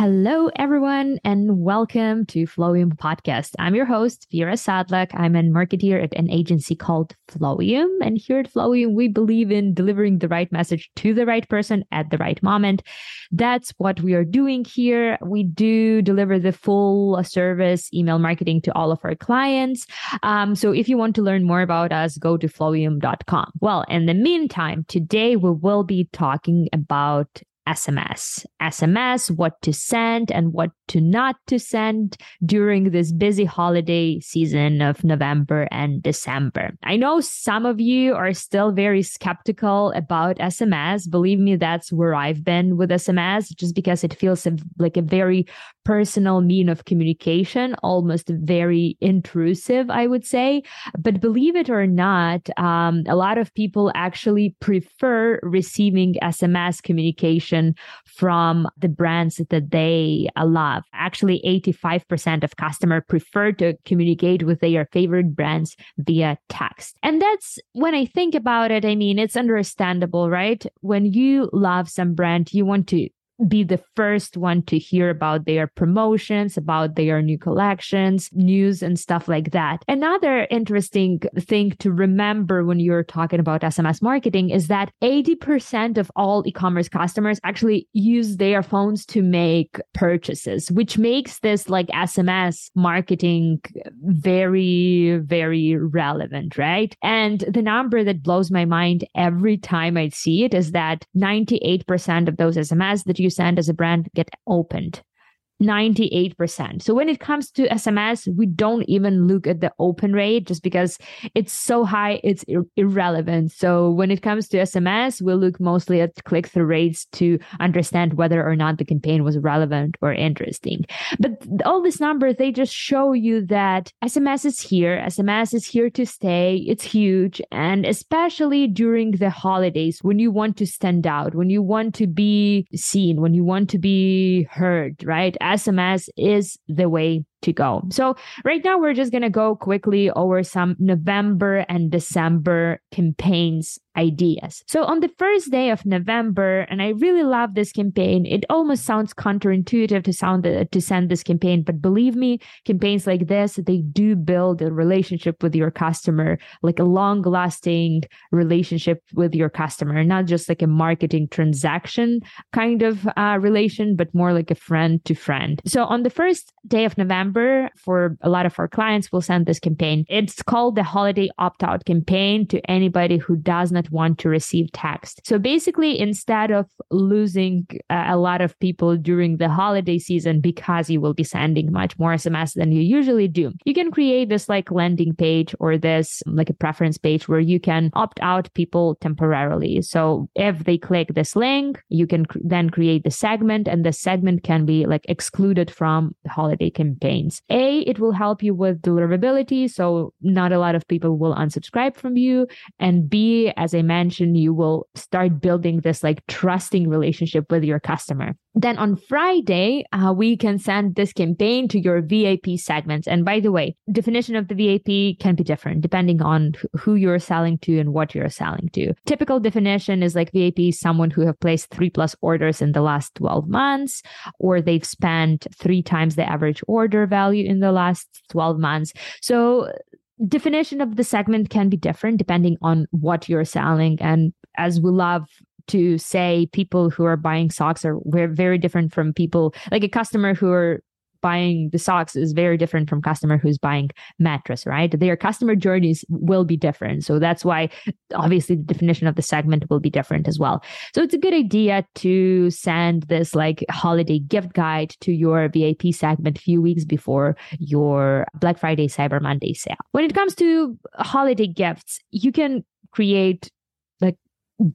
Hello, everyone, and welcome to Flowium Podcast. I'm your host, Vera Sadlak. I'm a marketeer at an agency called Flowium. And here at Flowium, we believe in delivering the right message to the right person at the right moment. That's what we are doing here. We do deliver the full service email marketing to all of our clients. Um, so if you want to learn more about us, go to flowium.com. Well, in the meantime, today we will be talking about SMS. SMS, what to send and what to not to send during this busy holiday season of November and December. I know some of you are still very skeptical about SMS. Believe me, that's where I've been with SMS just because it feels like a very personal mean of communication, almost very intrusive, I would say. But believe it or not, um, a lot of people actually prefer receiving SMS communication from the brands that they love. Actually, 85% of customers prefer to communicate with their favorite brands via text. And that's when I think about it, I mean, it's understandable, right? When you love some brand, you want to be the first one to hear about their promotions, about their new collections, news, and stuff like that. Another interesting thing to remember when you're talking about SMS marketing is that 80% of all e commerce customers actually use their phones to make purchases, which makes this like SMS marketing very, very relevant, right? And the number that blows my mind every time I see it is that 98% of those SMS that you you send as a brand get opened 98%. So when it comes to SMS, we don't even look at the open rate just because it's so high, it's ir- irrelevant. So when it comes to SMS, we look mostly at click through rates to understand whether or not the campaign was relevant or interesting. But all these numbers, they just show you that SMS is here. SMS is here to stay. It's huge. And especially during the holidays when you want to stand out, when you want to be seen, when you want to be heard, right? SMS is the way to go. So right now we're just going to go quickly over some November and December campaigns ideas. So on the first day of November, and I really love this campaign, it almost sounds counterintuitive to sound to send this campaign, but believe me, campaigns like this, they do build a relationship with your customer, like a long lasting relationship with your customer, not just like a marketing transaction kind of uh, relation, but more like a friend to friend. So on the first day of November, November, for a lot of our clients, we'll send this campaign. It's called the Holiday Opt Out Campaign to anybody who does not want to receive text. So basically, instead of losing uh, a lot of people during the holiday season because you will be sending much more SMS than you usually do, you can create this like landing page or this like a preference page where you can opt out people temporarily. So if they click this link, you can cr- then create the segment and the segment can be like excluded from the holiday campaign campaigns. A, it will help you with deliverability. So not a lot of people will unsubscribe from you. And B, as I mentioned, you will start building this like trusting relationship with your customer. Then on Friday, uh, we can send this campaign to your VIP segments. And by the way, definition of the VIP can be different depending on who you're selling to and what you're selling to. Typical definition is like VIP is someone who have placed three plus orders in the last 12 months, or they've spent three times the average order value in the last 12 months. So definition of the segment can be different depending on what you're selling. And as we love to say people who are buying socks are very different from people like a customer who are buying the socks is very different from customer who's buying mattress, right? Their customer journeys will be different. So that's why obviously the definition of the segment will be different as well. So it's a good idea to send this like holiday gift guide to your VIP segment a few weeks before your Black Friday, Cyber Monday sale. When it comes to holiday gifts, you can create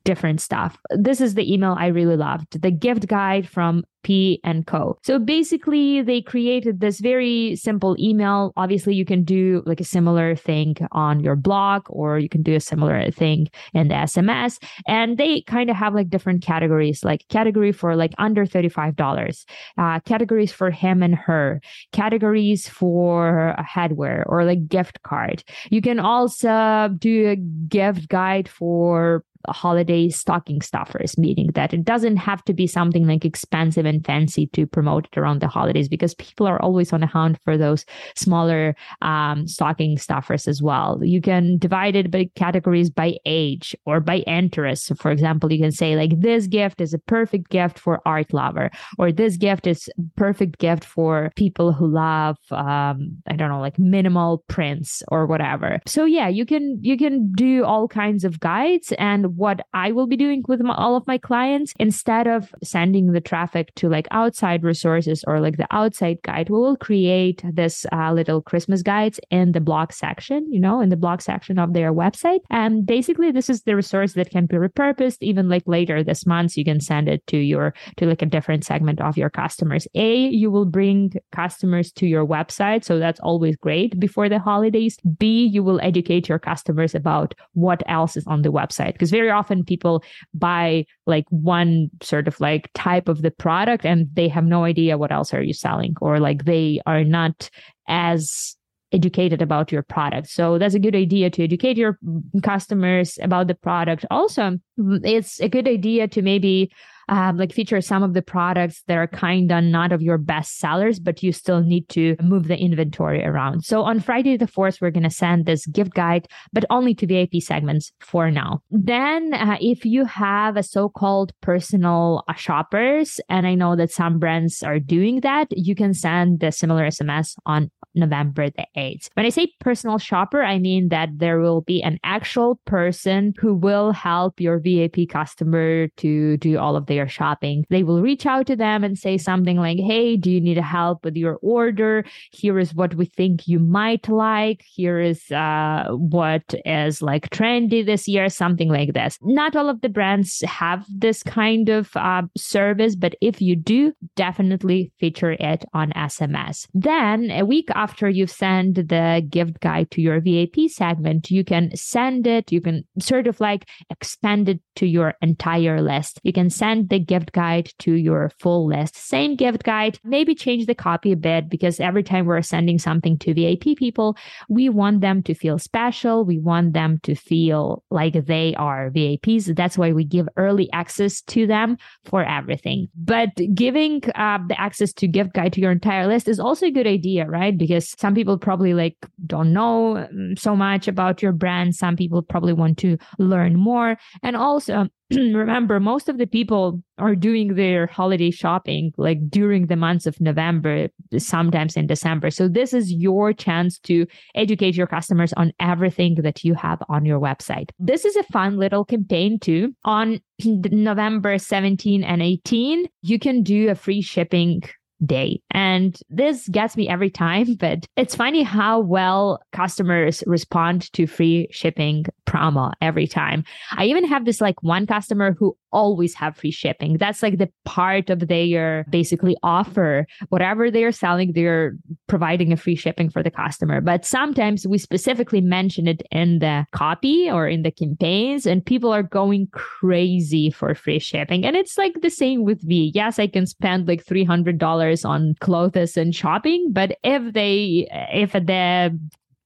different stuff. This is the email I really loved. The gift guide from P and Co. So basically they created this very simple email. Obviously you can do like a similar thing on your blog or you can do a similar thing in the SMS and they kind of have like different categories like category for like under $35, uh, categories for him and her, categories for headwear or like gift card. You can also do a gift guide for holiday stocking stuffers, meaning that it doesn't have to be something like expensive and fancy to promote it around the holidays because people are always on the hunt for those smaller um, stocking stuffers as well. You can divide it by categories by age or by interest. So for example, you can say like this gift is a perfect gift for art lover, or this gift is perfect gift for people who love um, I don't know like minimal prints or whatever. So yeah, you can you can do all kinds of guides and what I will be doing with my, all of my clients, instead of sending the traffic to like outside resources or like the outside guide, we will create this uh, little Christmas guides in the blog section, you know, in the blog section of their website. And basically, this is the resource that can be repurposed even like later this month. You can send it to your, to like a different segment of your customers. A, you will bring customers to your website. So that's always great before the holidays. B, you will educate your customers about what else is on the website because very very often people buy like one sort of like type of the product and they have no idea what else are you selling or like they are not as educated about your product. So that's a good idea to educate your mm, customers about the product. Also, mm, it's a good idea to maybe um, like feature some of the products that are kind of not of your best sellers, but you still need to move the inventory around. So on Friday the 4th, we're going to send this gift guide, but only to VIP segments for now. Then, uh, if you have a so called personal uh, shoppers, and I know that some brands are doing that, you can send the similar SMS on November the 8th. When I say personal shopper, I mean that there will be an actual person who will help your VIP customer to do all of their shopping. They will reach out to them and say something like, Hey, do you need help with your order? Here is what we think you might like. Here is uh, what is like trendy this year, something like this. Not all of the brands have this kind of uh, service, but if you do, definitely feature it on SMS. Then a week after after you've sent the gift guide to your VIP segment, you can send it, you can sort of like expand it to your entire list. You can send the gift guide to your full list. Same gift guide, maybe change the copy a bit because every time we're sending something to VIP people, we want them to feel special. We want them to feel like they are VIPs. That's why we give early access to them for everything. But giving uh, the access to gift guide to your entire list is also a good idea, right? Because because some people probably like don't know mm, so much about your brand. Some people probably want to learn more. And also, remember, most of the people are doing their holiday shopping like during the months of November, sometimes in December. So this is your chance to educate your customers on everything that you have on your website. This is a fun little campaign too. On November 17 and 18, you can do a free shipping day. And this gets me every time, but it's funny how well customers respond to free shipping promo every time. I even have this like one customer who always have free shipping. That's like the part of their basically offer. Whatever they're selling, they're providing a free shipping for the customer. But sometimes we specifically mention it in the copy or in the campaigns, and people are going crazy for free shipping. And it's like the same with me. Yes, I can spend like $300 on clothes and shopping, but if they, if the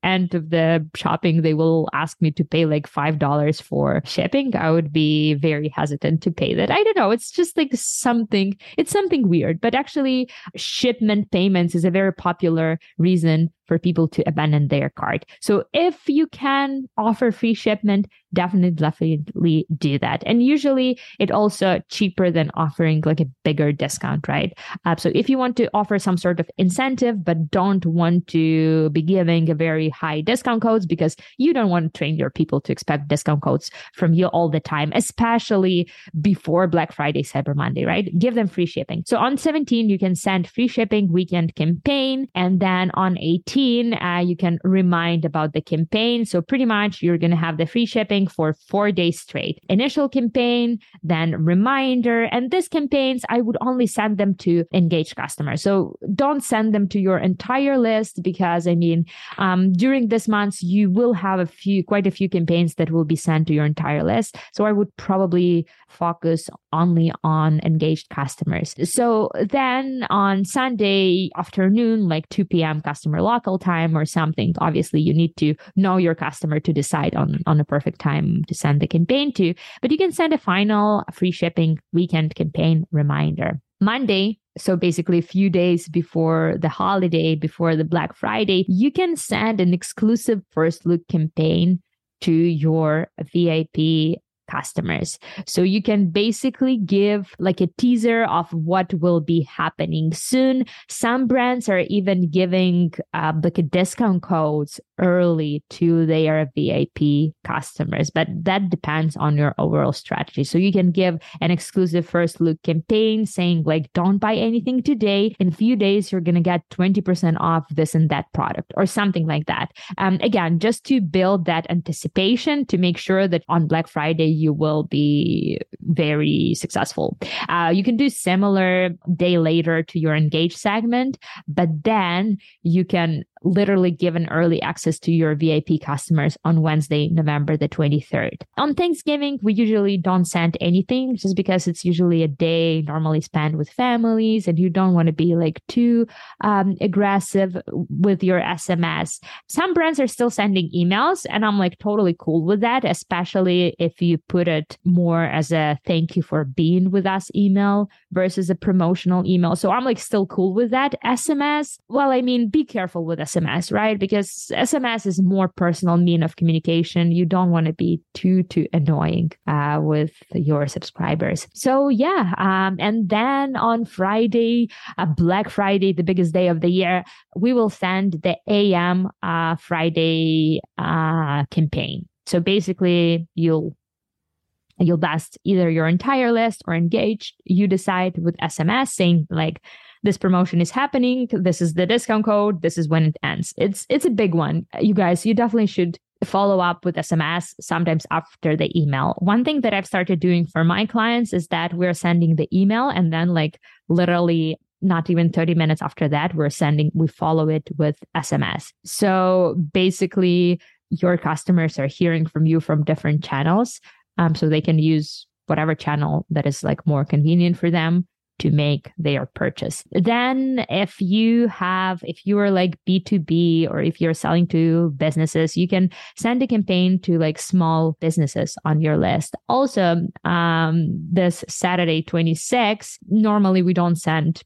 end of the shopping they will ask me to pay like five dollars for shipping i would be very hesitant to pay that i don't know it's just like something it's something weird but actually shipment payments is a very popular reason for people to abandon their cart. So if you can offer free shipment, definitely, definitely do that. And usually it also cheaper than offering like a bigger discount, right? Uh, so if you want to offer some sort of incentive, but don't want to be giving a very high discount codes because you don't want to train your people to expect discount codes from you all the time, especially before Black Friday, Cyber Monday, right? Give them free shipping. So on 17, you can send free shipping weekend campaign. And then on 18, uh, you can remind about the campaign. So pretty much you're going to have the free shipping for four days straight. Initial campaign, then reminder. And these campaigns, I would only send them to engaged customers. So don't send them to your entire list because I mean, um, during this month, you will have a few, quite a few campaigns that will be sent to your entire list. So I would probably focus only on engaged customers. So then on Sunday afternoon, like 2 p.m. customer local time or something, obviously you need to know your customer to decide on, on a perfect time to send the campaign to, but you can send a final free shipping weekend campaign reminder. Monday, so basically a few days before the holiday, before the Black Friday, you can send an exclusive first look campaign to your VIP customers. So you can basically give like a teaser of what will be happening soon. Some brands are even giving uh, like a discount codes early to their VIP customers, but that depends on your overall strategy. So you can give an exclusive first look campaign saying like, don't buy anything today. In a few days, you're going to get 20% off this and that product or something like that. Um, again, just to build that anticipation to make sure that on Black Friday, you will be very successful. Uh, you can do similar day later to your engage segment, but then you can literally given early access to your VIP customers on Wednesday, November the 23rd. On Thanksgiving, we usually don't send anything just because it's usually a day normally spent with families and you don't want to be like too um, aggressive with your SMS. Some brands are still sending emails and I'm like totally cool with that, especially if you put it more as a thank you for being with us email versus a promotional email. So I'm like still cool with that. SMS, well, I mean, be careful with SMS, right? Because SMS is more personal mean of communication. You don't want to be too, too annoying uh, with your subscribers. So yeah. Um, and then on Friday, uh, Black Friday, the biggest day of the year, we will send the AM uh, Friday uh, campaign. So basically, you'll you'll best either your entire list or engage. You decide with SMS saying like, this promotion is happening. This is the discount code. This is when it ends. It's it's a big one. You guys, you definitely should follow up with SMS sometimes after the email. One thing that I've started doing for my clients is that we're sending the email and then like literally not even 30 minutes after that we're sending we follow it with SMS. So basically your customers are hearing from you from different channels um, so they can use whatever channel that is like more convenient for them to make their purchase. Then if you have, if you are like B2B or if you're selling to businesses, you can send a campaign to like small businesses on your list. Also, um, this Saturday 26, normally we don't send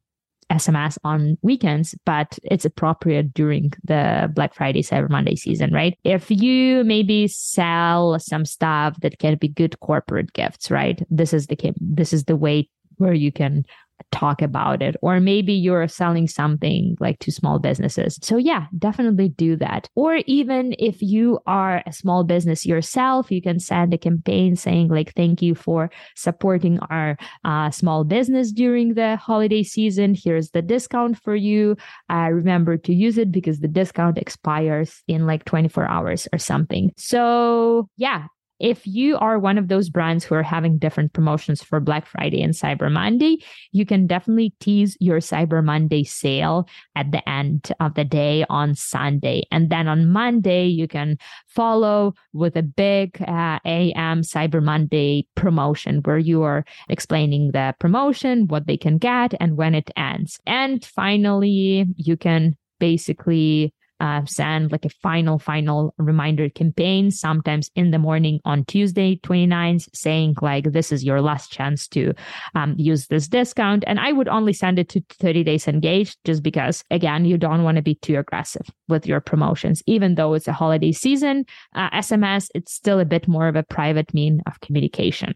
SMS on weekends, but it's appropriate during the Black Friday, Cyber Monday season, right? If you maybe sell some stuff that can be good corporate gifts, right? This is the this is the way where you can talk about it. Or maybe you're selling something like to small businesses. So, yeah, definitely do that. Or even if you are a small business yourself, you can send a campaign saying, like, thank you for supporting our uh, small business during the holiday season. Here's the discount for you. Uh, remember to use it because the discount expires in like 24 hours or something. So, yeah, if you are one of those brands who are having different promotions for Black Friday and Cyber Monday, you can definitely tease your Cyber Monday sale at the end of the day on Sunday. And then on Monday, you can follow with a big uh, AM Cyber Monday promotion where you are explaining the promotion, what they can get, and when it ends. And finally, you can basically uh, send like a final, final reminder campaign, sometimes in the morning on Tuesday, 29th, saying like, this is your last chance to um, use this discount. And I would only send it to 30 days engaged just because, again, you don't want to be too aggressive with your promotions. Even though it's a holiday season, uh, SMS, it's still a bit more of a private mean of communication.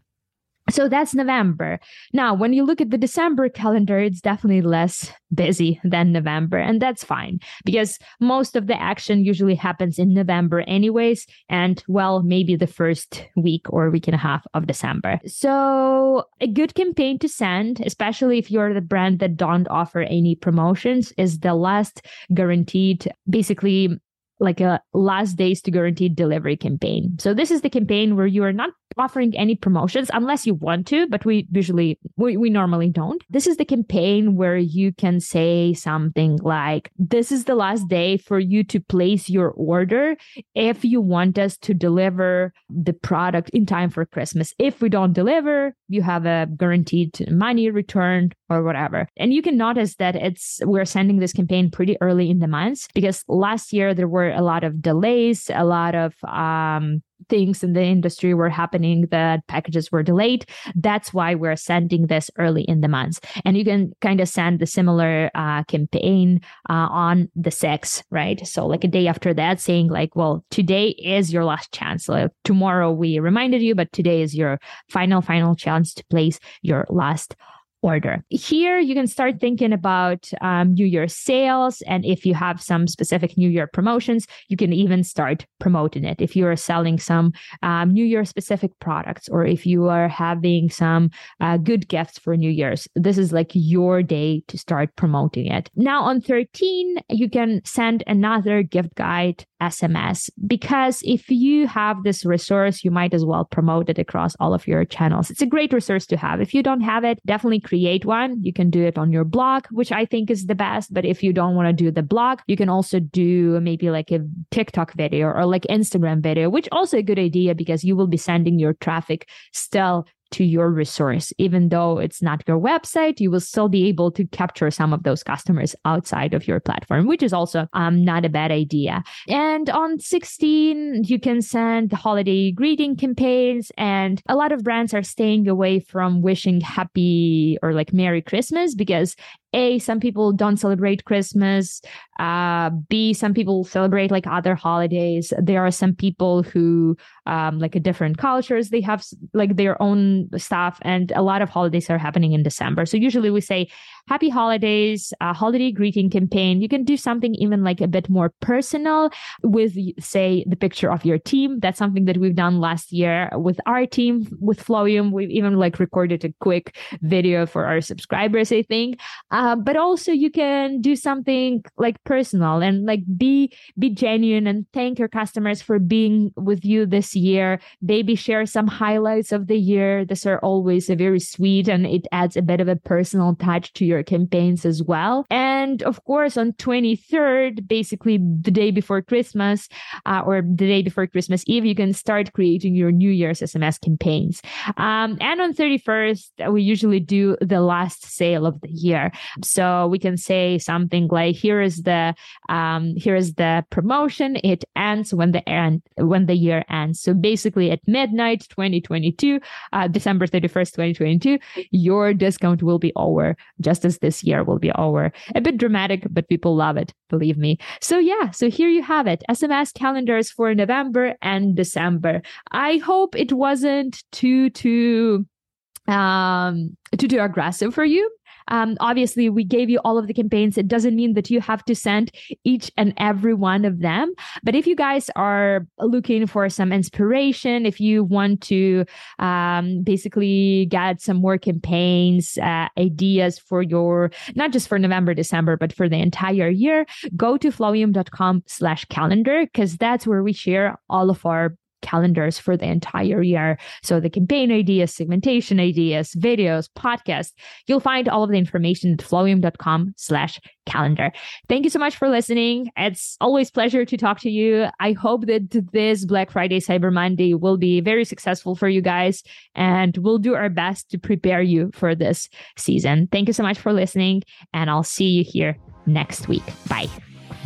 So that's November. Now, when you look at the December calendar, it's definitely less busy than November. And that's fine because most of the action usually happens in November, anyways. And well, maybe the first week or week and a half of December. So a good campaign to send, especially if you're the brand that don't offer any promotions, is the last guaranteed, basically like a last days to guaranteed delivery campaign. So this is the campaign where you are not offering any promotions unless you want to, but we usually we, we normally don't. This is the campaign where you can say something like this is the last day for you to place your order if you want us to deliver the product in time for Christmas. If we don't deliver, you have a guaranteed money returned or whatever. And you can notice that it's we're sending this campaign pretty early in the months because last year there were a lot of delays, a lot of um things in the industry were happening that packages were delayed. That's why we're sending this early in the month. and you can kind of send the similar uh, campaign uh, on the 6th right? So like a day after that saying like well today is your last chance. Like tomorrow we reminded you but today is your final final chance to place your last order. Here, you can start thinking about um, New Year sales. And if you have some specific New Year promotions, you can even start promoting it. If you are selling some um, New Year specific products, or if you are having some uh, good gifts for New Year's, this is like your day to start promoting it. Now, on 13, you can send another gift guide SMS because if you have this resource, you might as well promote it across all of your channels. It's a great resource to have. If you don't have it, definitely create one. You can do it on your blog, which I think is the best. But if you don't want to do the blog, you can also do maybe like a TikTok video or like Instagram video, which also a good idea because you will be sending your traffic still to your resource. Even though it's not your website, you will still be able to capture some of those customers outside of your platform, which is also um, not a bad idea. And on 16, you can send holiday greeting campaigns, and a lot of brands are staying away from wishing happy or like Merry Christmas because a some people don't celebrate christmas. Uh b some people celebrate like other holidays. There are some people who um like a different cultures. They have like their own stuff and a lot of holidays are happening in december. So usually we say happy holidays, a holiday greeting campaign. You can do something even like a bit more personal with, say, the picture of your team. That's something that we've done last year with our team with Flowium. We've even like recorded a quick video for our subscribers, I think. Uh, but also you can do something like personal and like be be genuine and thank your customers for being with you this year. Maybe share some highlights of the year. These are always a very sweet and it adds a bit of a personal touch to your your campaigns as well. And of course, on 23rd, basically the day before Christmas uh, or the day before Christmas Eve, you can start creating your New Year's SMS campaigns. Um, and on 31st, we usually do the last sale of the year. So we can say something like, here is the, um, here is the promotion. It ends when the end, when the year ends. So basically at midnight, 2022, uh, December 31st, 2022, your discount will be over just this year will be over. A bit dramatic, but people love it, believe me. So, yeah, so here you have it SMS calendars for November and December. I hope it wasn't too, too um too too aggressive for you um, obviously, we gave you all of the campaigns. It doesn't mean that you have to send each and every one of them. But if you guys are looking for some inspiration, if you want to um, basically get some more campaigns, uh, ideas for your, not just for November, December, but for the entire year, go to flowium.com slash calendar because that's where we share all of our calendars for the entire year. So the campaign ideas, segmentation ideas, videos, podcasts, you'll find all of the information at flowium.com slash calendar. Thank you so much for listening. It's always pleasure to talk to you. I hope that this Black Friday, Cyber Monday will be very successful for you guys and we'll do our best to prepare you for this season. Thank you so much for listening and I'll see you here next week. Bye.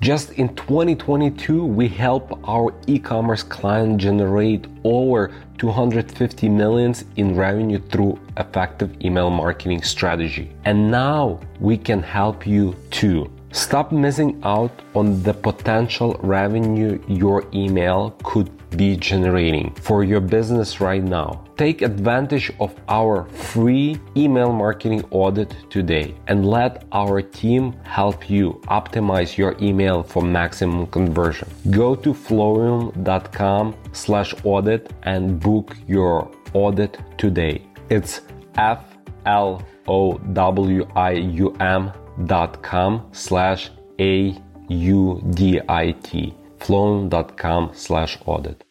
Just in 2022, we help our e-commerce client generate over 250 millions in revenue through effective email marketing strategy. And now we can help you too. Stop missing out on the potential revenue your email could be generating for your business right now. Take advantage of our free email marketing audit today and let our team help you optimize your email for maximum conversion. Go to flowium.com slash audit and book your audit today. It's F L O W I U M dot com slash A U D I T flowium.com slash audit.